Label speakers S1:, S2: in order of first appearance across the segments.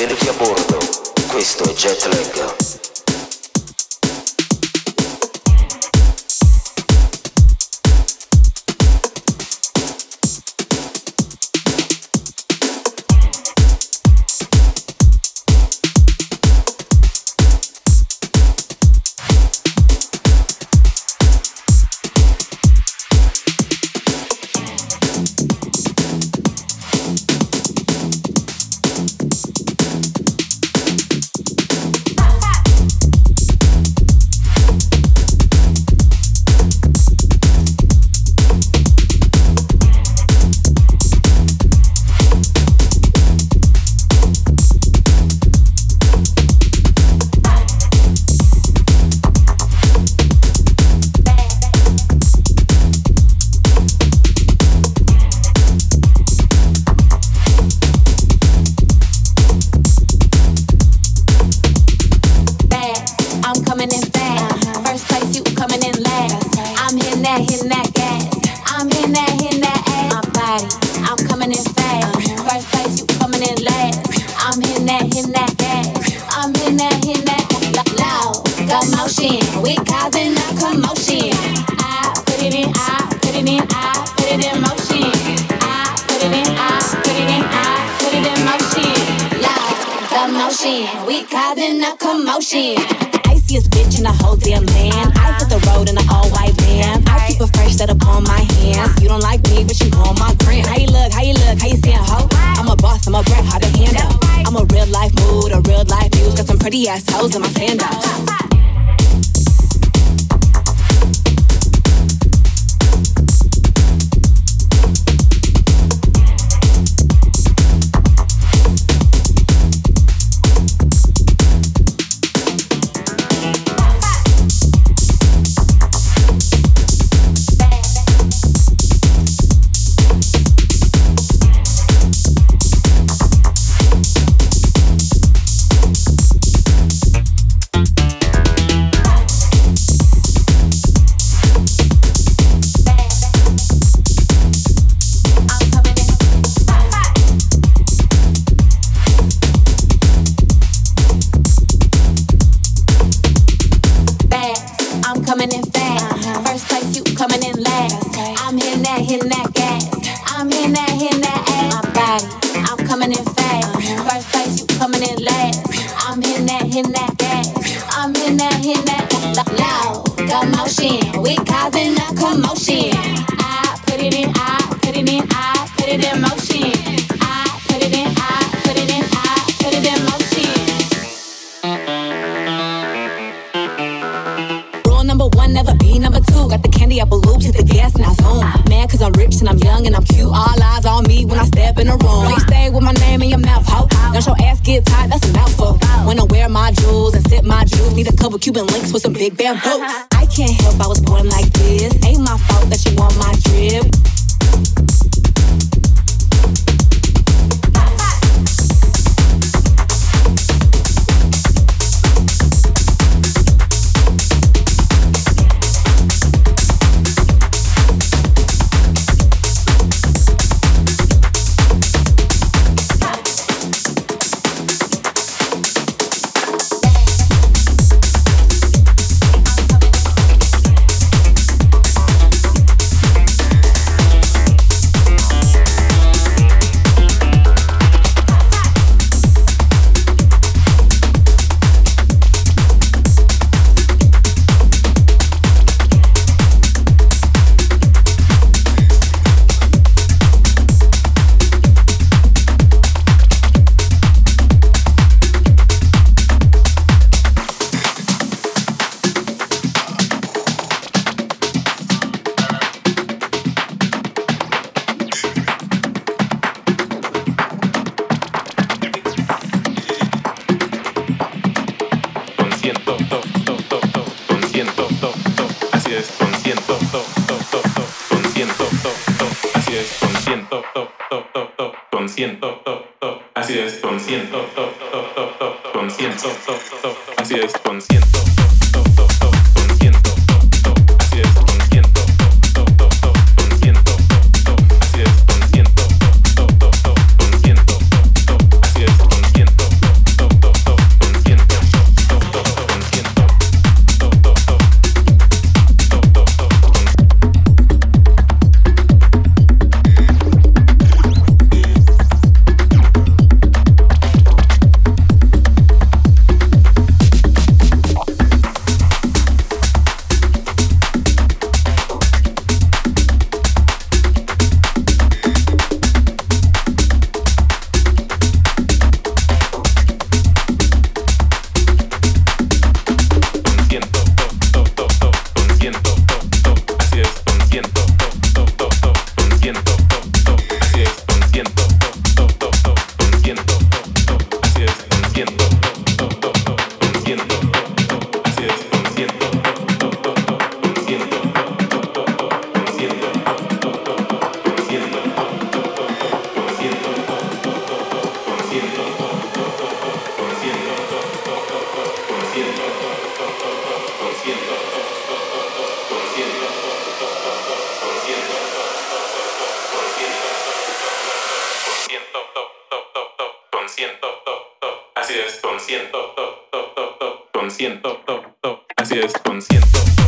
S1: benvenuti a bordo. Questo è Jetlag.
S2: We causing a commotion.
S3: Iciest bitch in the whole damn land. I hit the road in an all white van. I keep a fresh set up on my hands. You don't like me, but you on my gram. How you look? How you look? How you stand, ho? I'm a boss. I'm a brat. How to handle? I'm a real life mood, a real life muse. Got some pretty ass hoes in my stand
S2: up.
S3: Number one, never be number two. Got the candy apple loops, hit the gas and I zoom. Mad cause I'm rich and I'm young and I'm cute. All eyes on me when I step in the room. Why stay with my name in your mouth, ho? Don't your ass get tight, that's a mouthful. When I wear my jewels and sip my juice, need a couple Cuban links with some big bamboos. I can't help I was born like this. Ain't my fault that you want my drip.
S4: Conciento. Así es, conciento. Conciento. Así es, conciento. Desconciento. Así es, desconciento.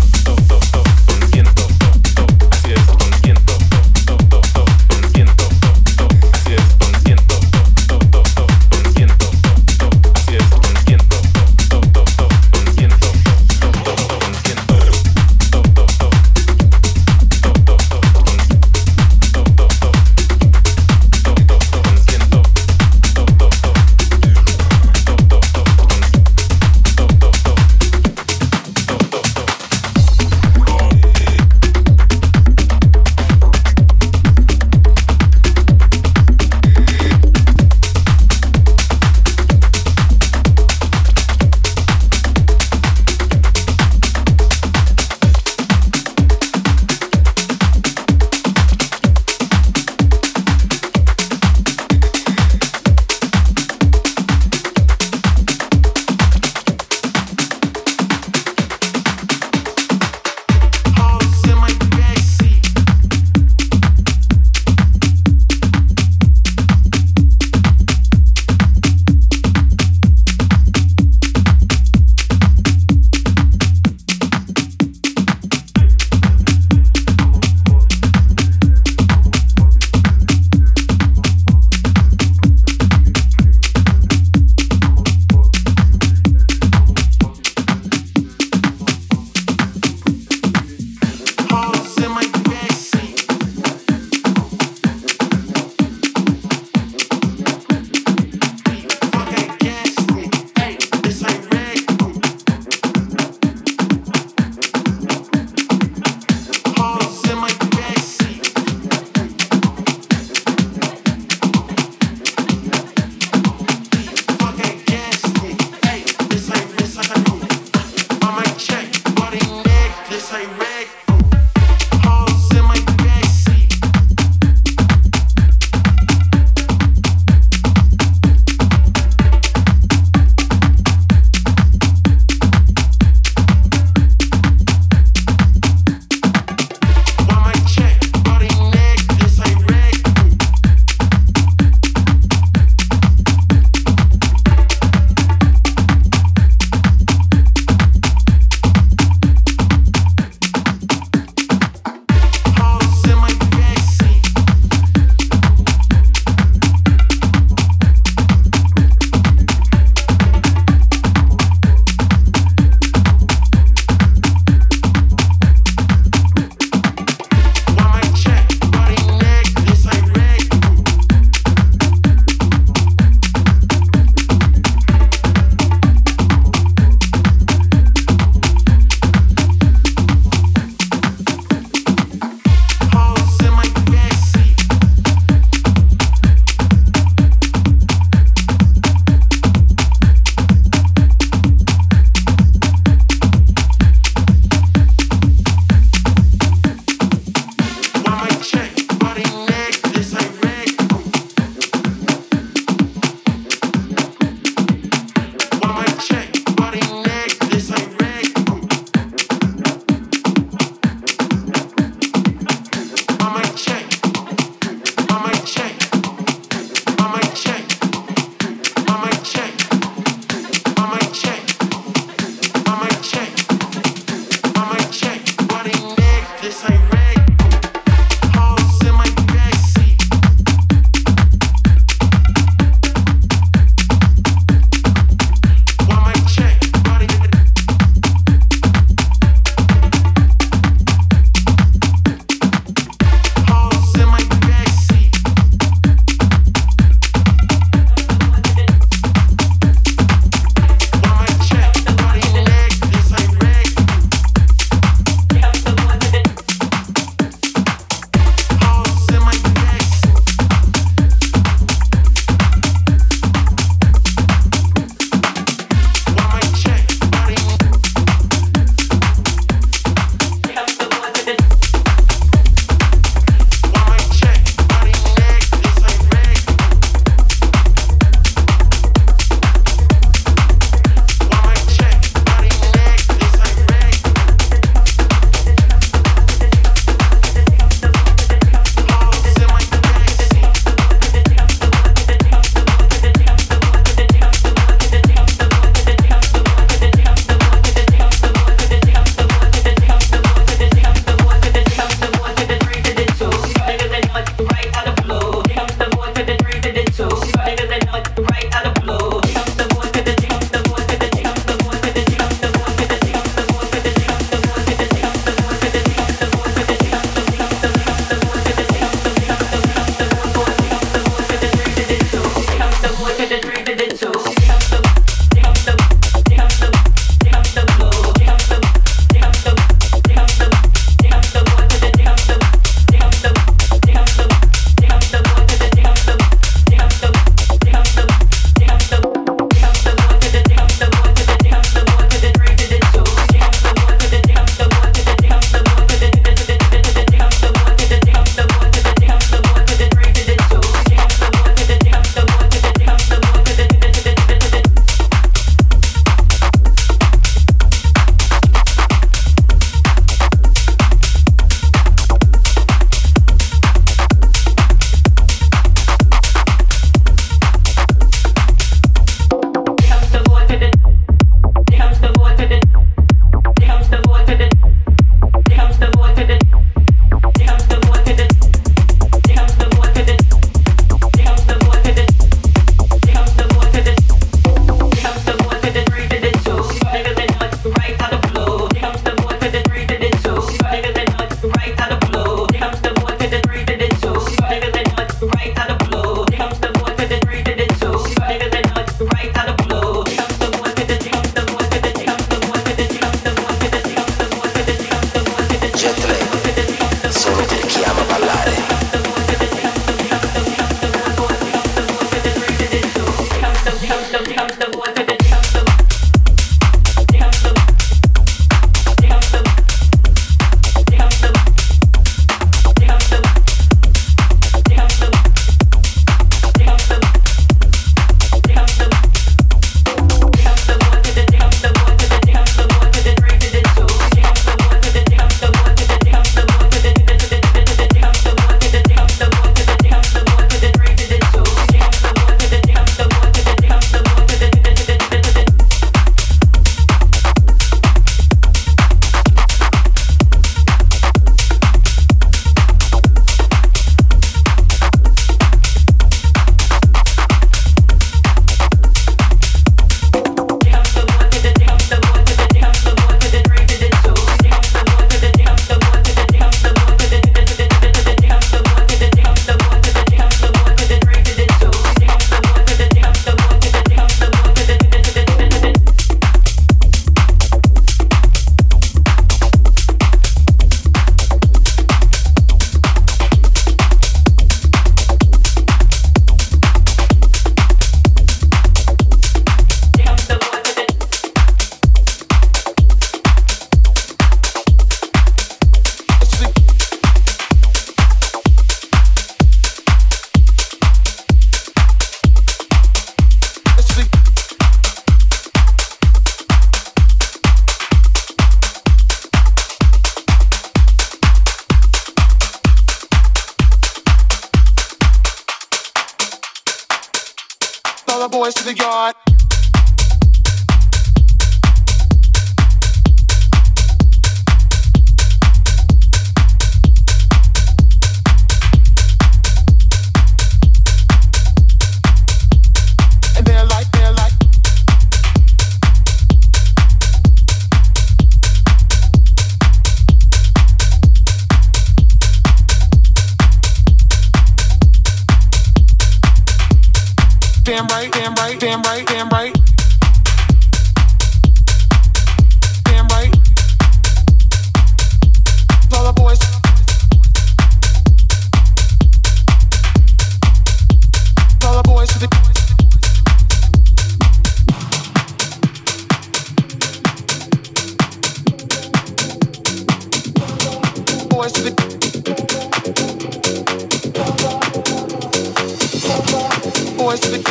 S5: Boys to the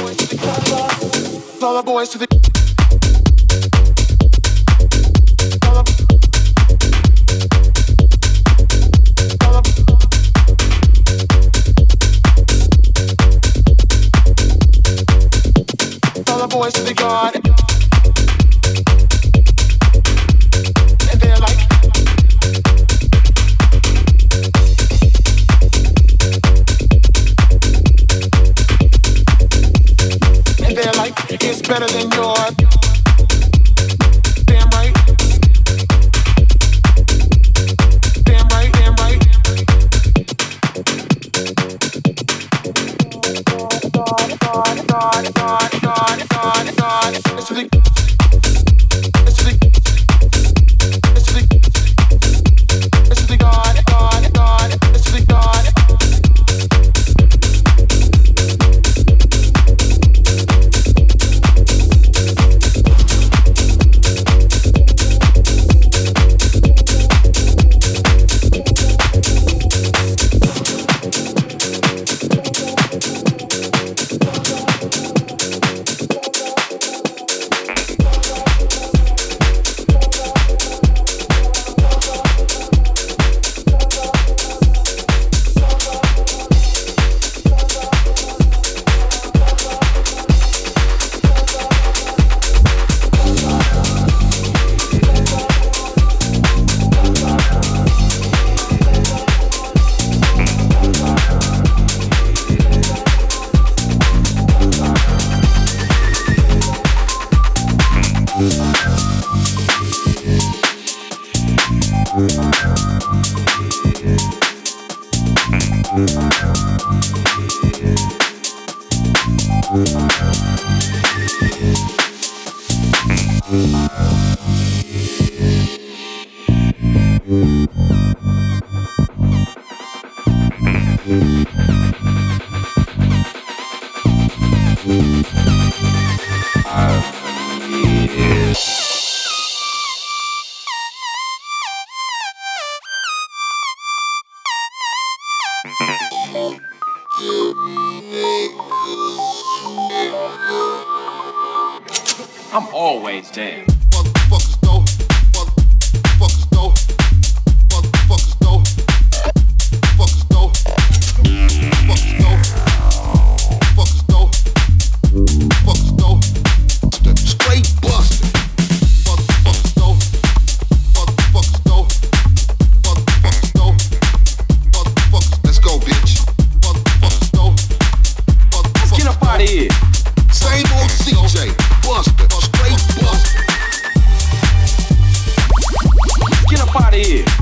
S5: all the boys to the
S6: Get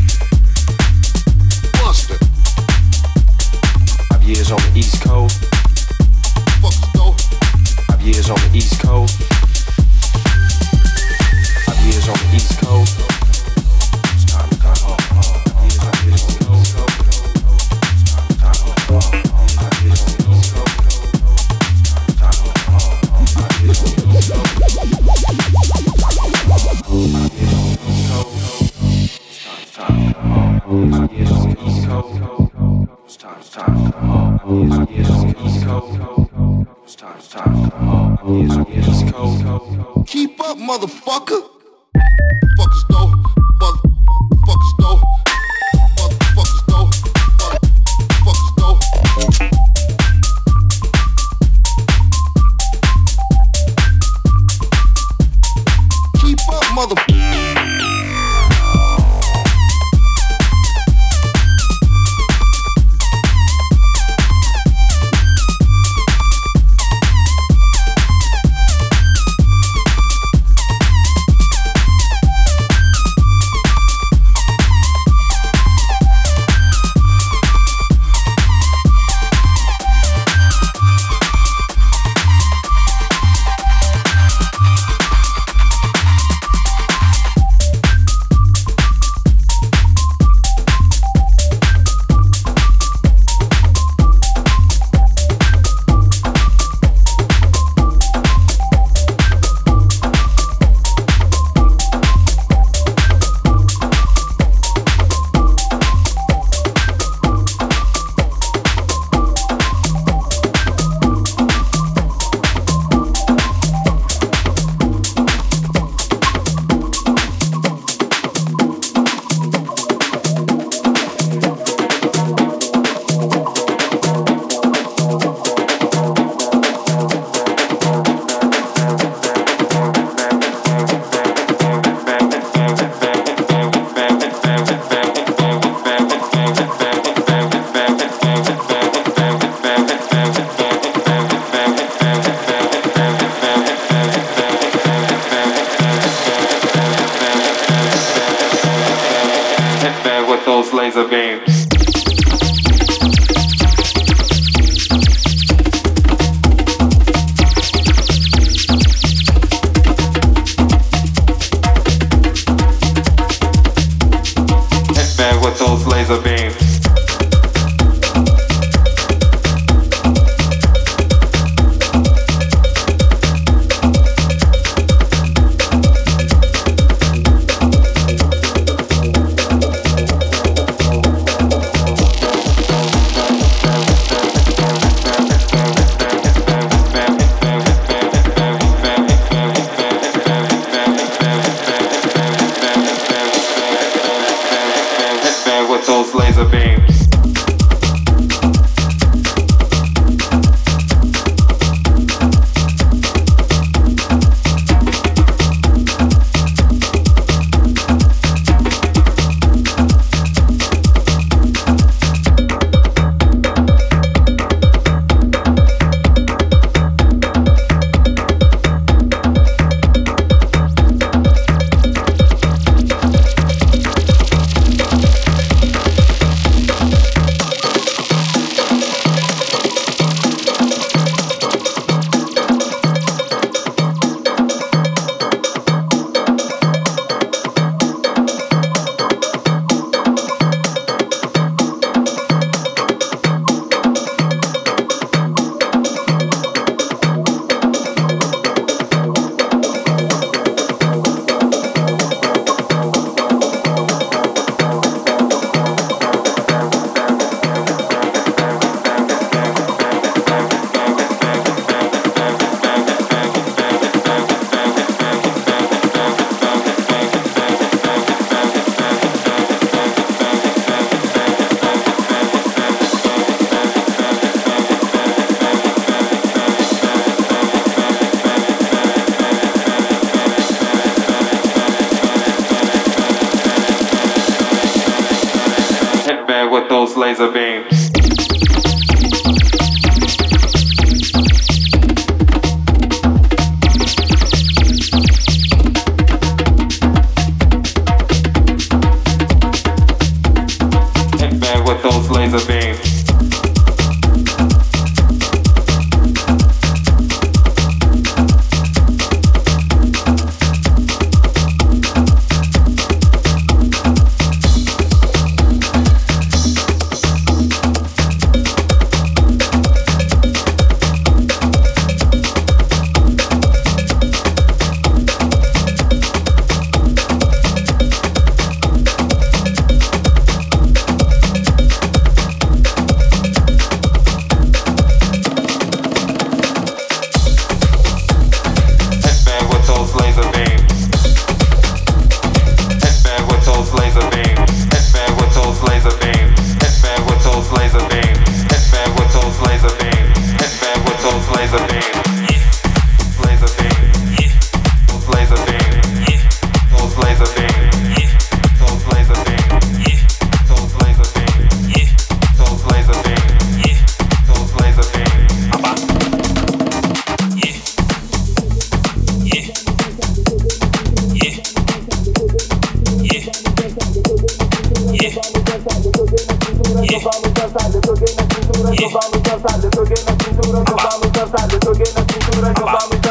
S7: the beams. with those laser beams.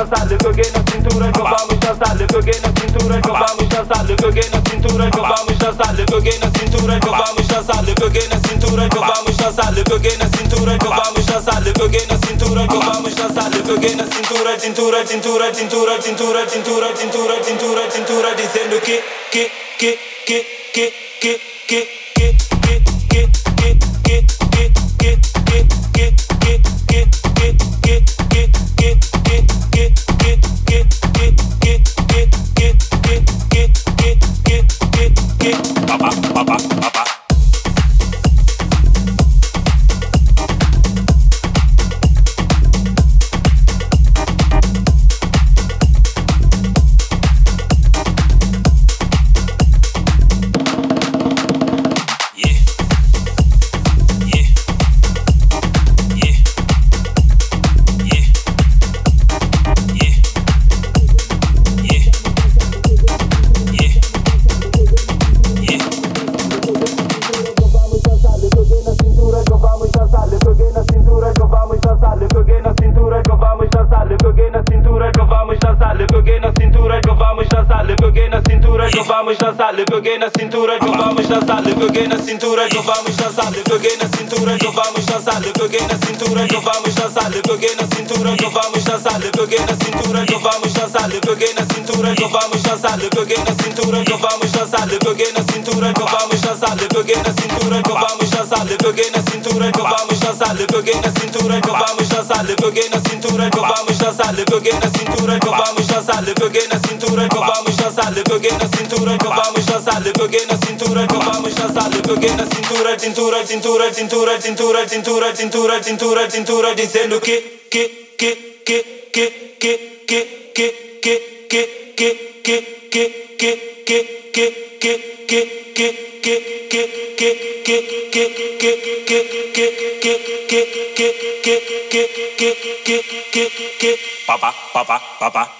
S8: saltarle que que na cintura que vamos a saltarle que que na cintura que vamos a saltarle que que na cintura que vamos a saltarle que que na cintura que vamos a saltarle que que na cintura que vamos a saltarle que que na cintura que vamos a saltarle que que na cintura que vamos a saltarle que que na cintura cintura cintura cintura cintura cintura cintura cintura cintura diciendo que que que que que que que que que que que que que que que que que que que pá, pá, pá. Peguei na cintura, que vamos dançar, lhe na cintura, que vamos dançar, lhe na cintura, que vamos dançar, lhe na cintura, que vamos dançar, lhe na cintura, que vamos dançar, lhe na cintura, que vamos dançar, lhe na cintura, que vamos dançar, lhe na cintura, que vamos dançar, lhe na cintura, que vamos dançar, lhe na cintura, que vamos dançar, lhe na cintura, que vamos dançar, lhe na cintura, que vamos dançar, lhe na cintura, que vamos dançar, lhe na cintura, que vamos dançar, lhe na cintura, que vamos dançar, lhe na cintura, que vamos cintura, cintura, cintura, cintura, cintura, cintura, cintura, cintura, dizendo que que que que que que que que que que que que que que que que que que Papa, papa, papa. Papa,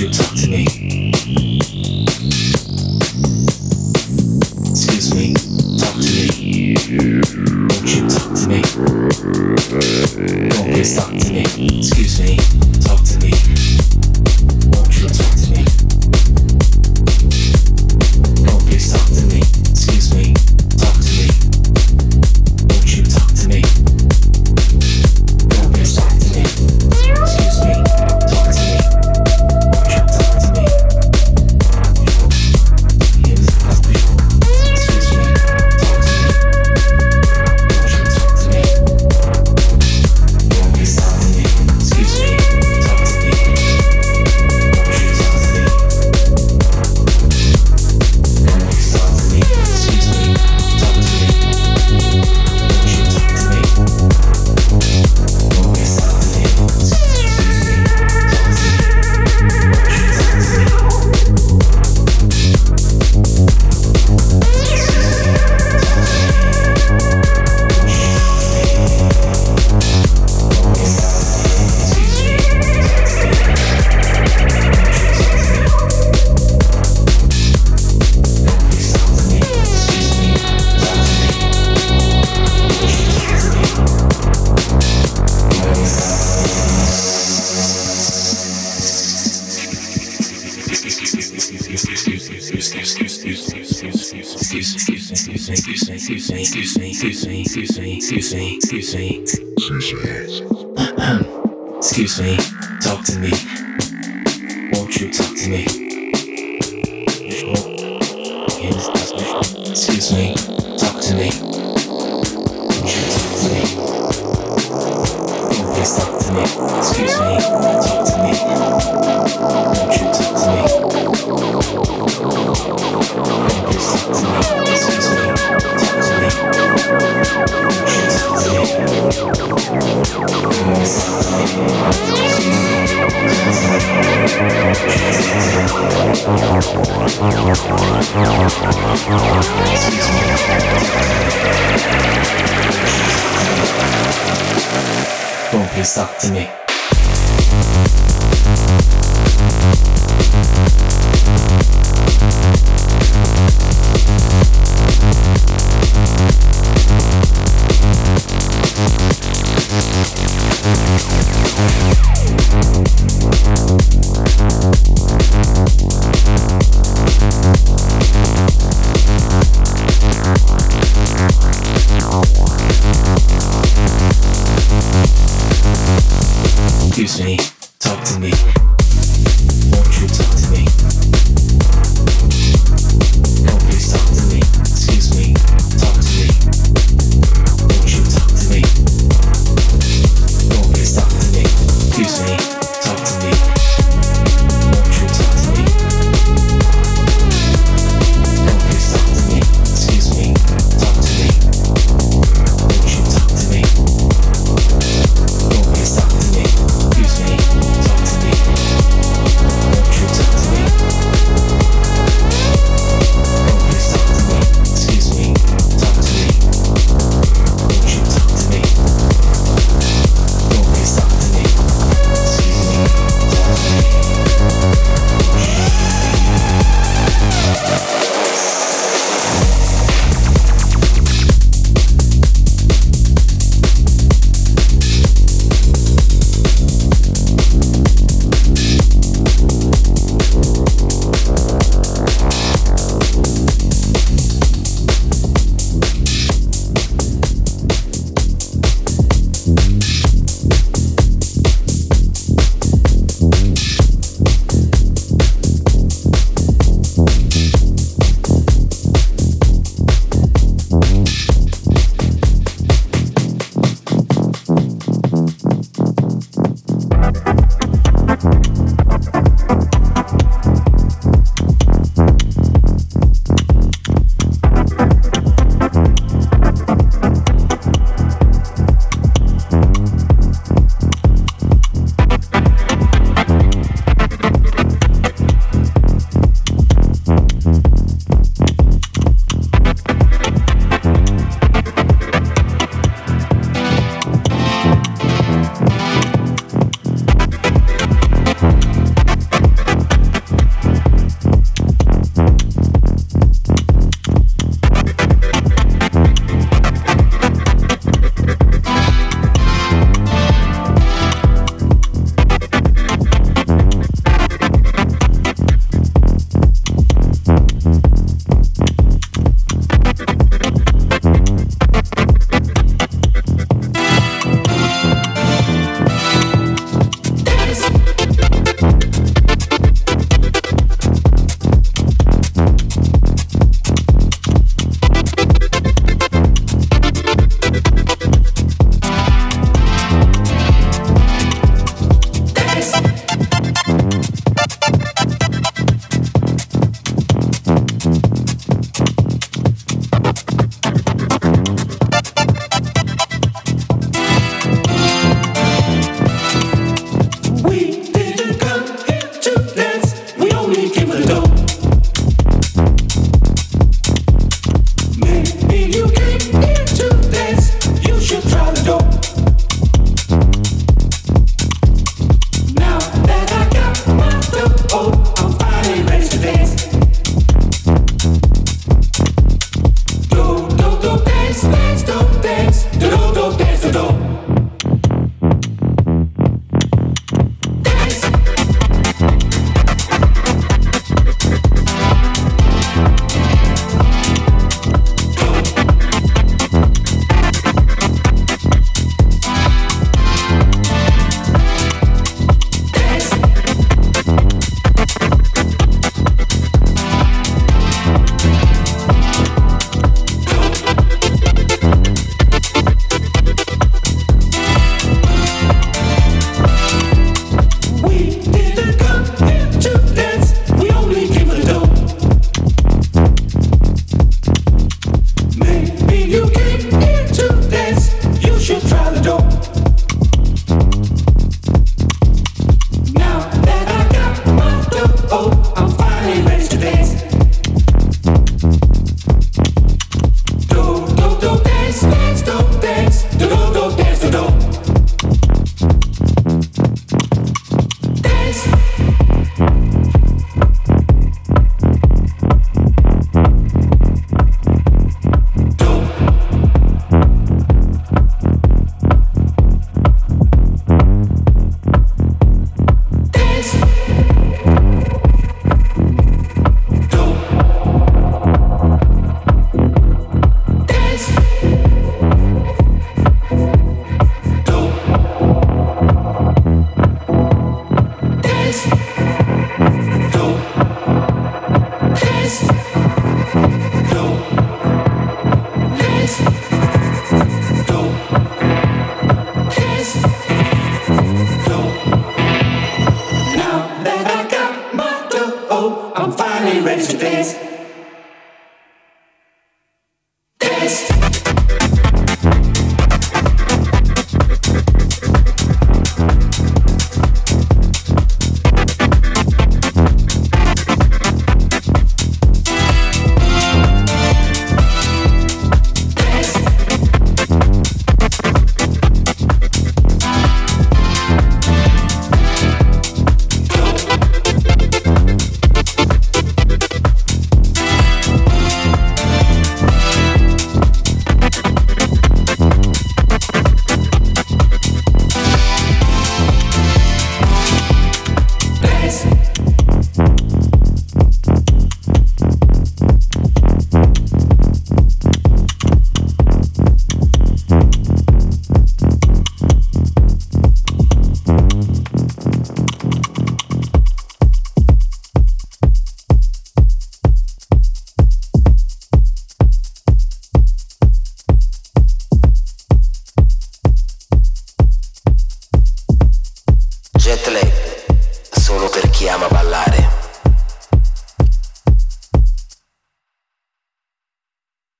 S9: Me, talk to Excuse me, talk to me. Won't you talk to me? Excuse me, talk to me. Won't you talk to me? Please talk to me? Excuse me, talk to me. Won't you talk to me? Don't be sucked to me.